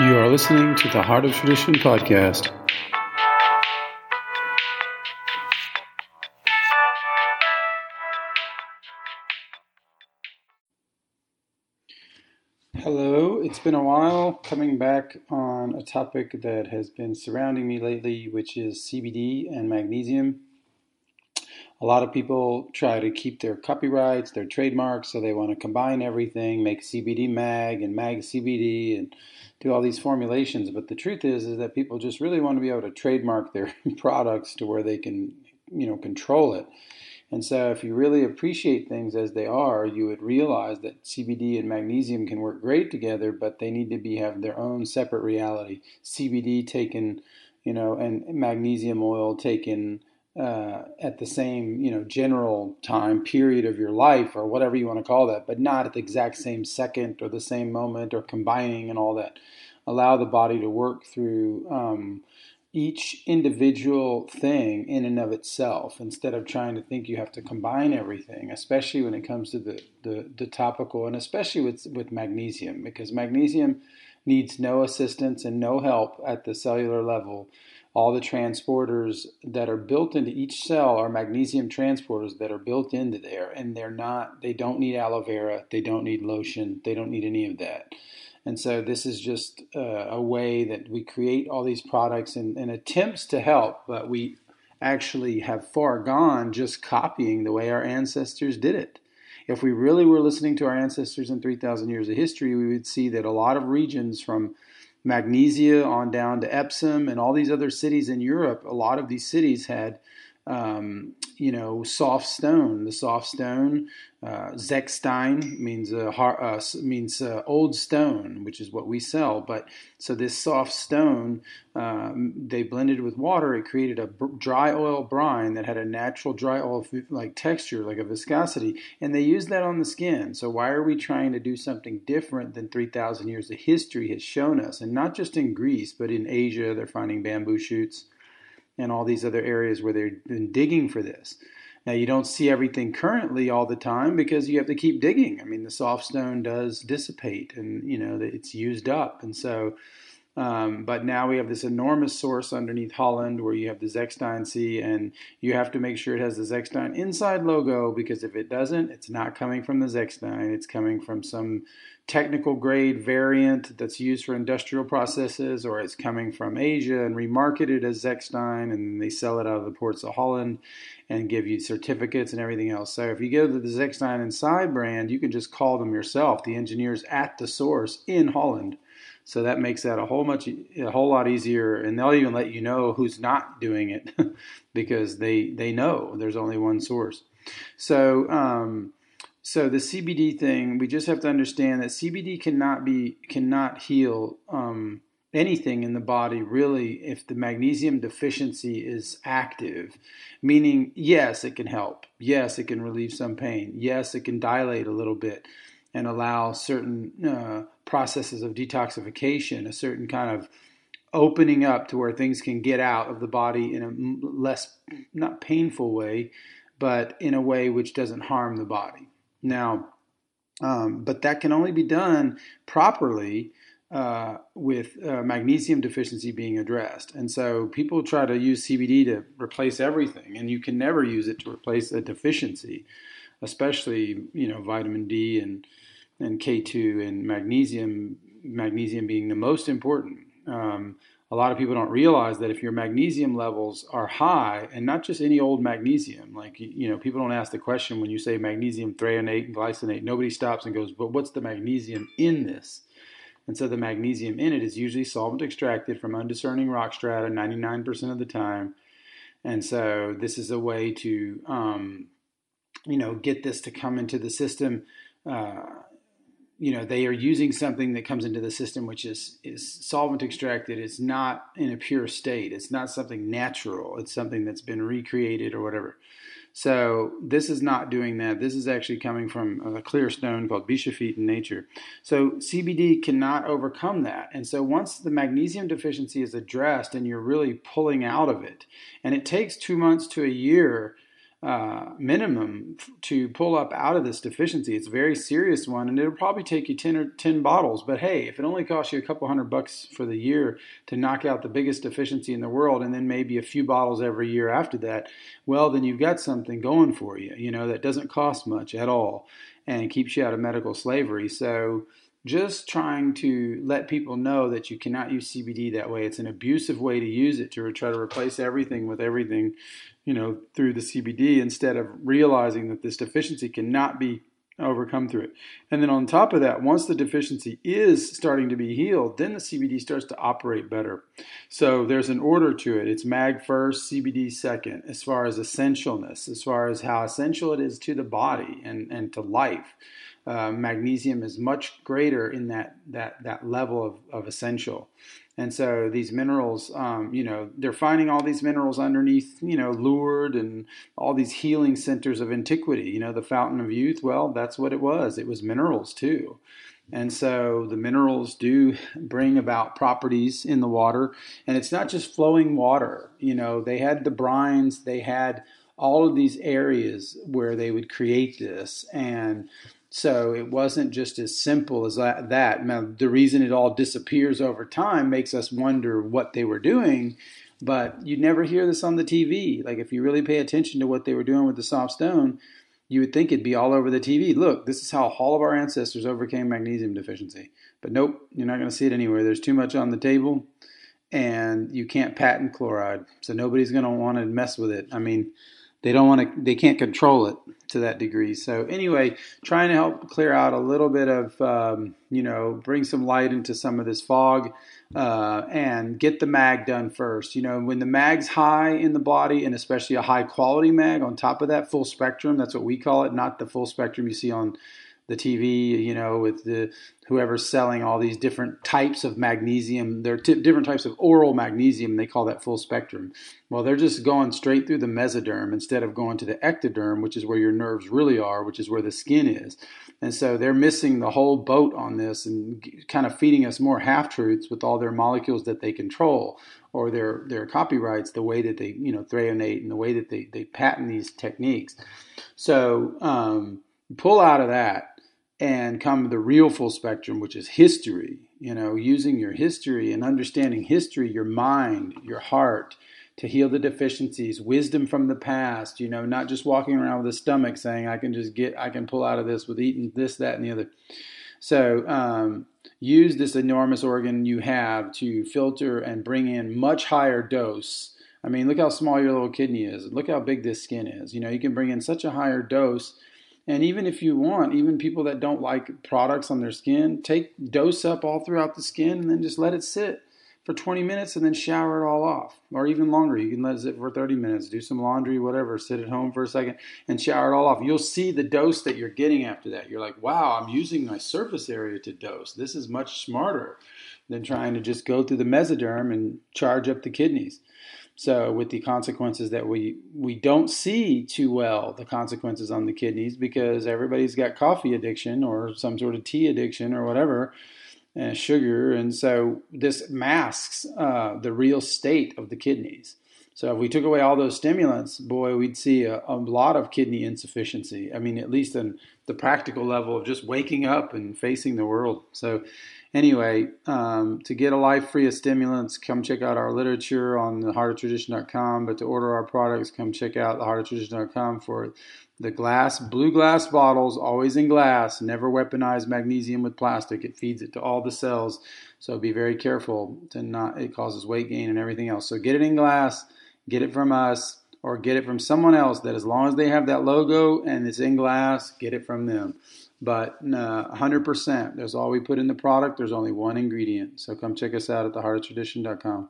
You are listening to the Heart of Tradition podcast. Hello, it's been a while coming back on a topic that has been surrounding me lately, which is CBD and magnesium. A lot of people try to keep their copyrights, their trademarks, so they want to combine everything, make CBD mag and mag CBD and do all these formulations. But the truth is, is that people just really want to be able to trademark their products to where they can, you know, control it. And so, if you really appreciate things as they are, you would realize that CBD and magnesium can work great together, but they need to be have their own separate reality. CBD taken, you know, and magnesium oil taken uh, at the same, you know, general time period of your life or whatever you want to call that, but not at the exact same second or the same moment or combining and all that. Allow the body to work through um, each individual thing in and of itself instead of trying to think you have to combine everything, especially when it comes to the, the, the topical and especially with, with magnesium, because magnesium needs no assistance and no help at the cellular level all the transporters that are built into each cell are magnesium transporters that are built into there and they're not they don't need aloe vera they don't need lotion they don't need any of that. And so this is just uh, a way that we create all these products and, and attempts to help but we actually have far gone just copying the way our ancestors did it. If we really were listening to our ancestors in 3000 years of history we would see that a lot of regions from Magnesia on down to Epsom and all these other cities in Europe, a lot of these cities had, um, you know, soft stone. The soft stone, uh, Zechstein means uh, uh, means uh, old stone, which is what we sell. But so this soft stone, um, they blended with water. It created a dry oil brine that had a natural dry oil like texture, like a viscosity, and they used that on the skin. So why are we trying to do something different than 3,000 years of history has shown us? And not just in Greece, but in Asia, they're finding bamboo shoots and all these other areas where they've been digging for this. Now, you don't see everything currently all the time because you have to keep digging. I mean, the soft stone does dissipate and, you know, it's used up. And so, um, but now we have this enormous source underneath Holland where you have the Zechstein Sea, and you have to make sure it has the Zechstein inside logo because if it doesn't, it's not coming from the Zechstein. It's coming from some technical grade variant that's used for industrial processes, or it's coming from Asia and remarketed as Zechstein, and they sell it out of the ports of Holland and give you certificates and everything else. So if you go to the Zechstein Inside brand, you can just call them yourself, the engineers at the source in Holland. So that makes that a whole much a whole lot easier, and they'll even let you know who's not doing it because they they know there's only one source. So um, so the CBD thing, we just have to understand that CBD cannot be cannot heal um, anything in the body really if the magnesium deficiency is active. Meaning, yes, it can help. Yes, it can relieve some pain. Yes, it can dilate a little bit and allow certain uh, processes of detoxification, a certain kind of opening up to where things can get out of the body in a less not painful way, but in a way which doesn't harm the body. Now, um, but that can only be done properly uh, with uh, magnesium deficiency being addressed. And so people try to use CBD to replace everything, and you can never use it to replace a deficiency, especially you know vitamin D and and K2 and magnesium. Magnesium being the most important. Um, a lot of people don't realize that if your magnesium levels are high, and not just any old magnesium, like you know, people don't ask the question when you say magnesium threonate and glycinate. Nobody stops and goes, "But what's the magnesium in this?" And so the magnesium in it is usually solvent extracted from undiscerning rock strata 99% of the time. And so this is a way to, um, you know, get this to come into the system uh, you know they are using something that comes into the system which is is solvent extracted. It's not in a pure state. It's not something natural. It's something that's been recreated or whatever. So this is not doing that. This is actually coming from a clear stone called bischofite in nature. So cbd cannot overcome that. And so once the magnesium deficiency is addressed and you're really pulling out of it and it takes two months to a year uh, minimum to pull up out of this deficiency. It's a very serious one, and it'll probably take you 10 or 10 bottles. But hey, if it only costs you a couple hundred bucks for the year to knock out the biggest deficiency in the world, and then maybe a few bottles every year after that, well, then you've got something going for you, you know, that doesn't cost much at all and keeps you out of medical slavery. So, just trying to let people know that you cannot use CBD that way. It's an abusive way to use it to try to replace everything with everything you know, through the CBD instead of realizing that this deficiency cannot be overcome through it. And then on top of that, once the deficiency is starting to be healed, then the CBD starts to operate better. So there's an order to it. It's MAG first, CBD second, as far as essentialness, as far as how essential it is to the body and, and to life. Uh, magnesium is much greater in that that that level of, of essential. And so these minerals, um, you know, they're finding all these minerals underneath, you know, Lourdes and all these healing centers of antiquity. You know, the Fountain of Youth, well, that's what it was. It was minerals too. And so the minerals do bring about properties in the water. And it's not just flowing water. You know, they had the brines, they had all of these areas where they would create this. And so it wasn't just as simple as that. Now, the reason it all disappears over time makes us wonder what they were doing, but you'd never hear this on the TV. Like if you really pay attention to what they were doing with the soft stone, you would think it'd be all over the TV. Look, this is how all of our ancestors overcame magnesium deficiency. But nope, you're not going to see it anywhere. There's too much on the table, and you can't patent chloride, so nobody's going to want to mess with it. I mean, they don't want to they can't control it to that degree. So anyway trying to help clear out a little bit of um, you know bring some light into some of this fog uh, and get the mag done first. You know when the mag's high in the body and especially a high quality mag on top of that full spectrum that's what we call it not the full spectrum you see on the TV, you know, with the whoever's selling all these different types of magnesium. There are t- different types of oral magnesium. They call that full spectrum. Well, they're just going straight through the mesoderm instead of going to the ectoderm, which is where your nerves really are, which is where the skin is. And so they're missing the whole boat on this and kind of feeding us more half truths with all their molecules that they control or their their copyrights, the way that they you know threonate and the way that they they patent these techniques. So um, pull out of that and come the real full spectrum, which is history. You know, using your history and understanding history, your mind, your heart, to heal the deficiencies, wisdom from the past, you know, not just walking around with a stomach saying, I can just get, I can pull out of this with eating this, that, and the other. So, um, use this enormous organ you have to filter and bring in much higher dose. I mean, look how small your little kidney is. Look how big this skin is. You know, you can bring in such a higher dose and even if you want, even people that don't like products on their skin, take dose up all throughout the skin and then just let it sit for 20 minutes and then shower it all off. Or even longer. You can let it sit for 30 minutes, do some laundry, whatever, sit at home for a second and shower it all off. You'll see the dose that you're getting after that. You're like, wow, I'm using my surface area to dose. This is much smarter than trying to just go through the mesoderm and charge up the kidneys. So with the consequences that we we don't see too well the consequences on the kidneys because everybody's got coffee addiction or some sort of tea addiction or whatever, uh, sugar, and so this masks uh, the real state of the kidneys. So if we took away all those stimulants, boy, we'd see a, a lot of kidney insufficiency. I mean, at least on the practical level of just waking up and facing the world. So anyway, um, to get a life free of stimulants, come check out our literature on the heartoftradition.com. But to order our products, come check out the heartoftradition.com for the glass, blue glass bottles, always in glass. Never weaponize magnesium with plastic. It feeds it to all the cells. So be very careful to not. It causes weight gain and everything else. So get it in glass. Get it from us. Or get it from someone else that, as long as they have that logo and it's in glass, get it from them. But uh, 100%, there's all we put in the product. There's only one ingredient. So come check us out at theheartoftradition.com.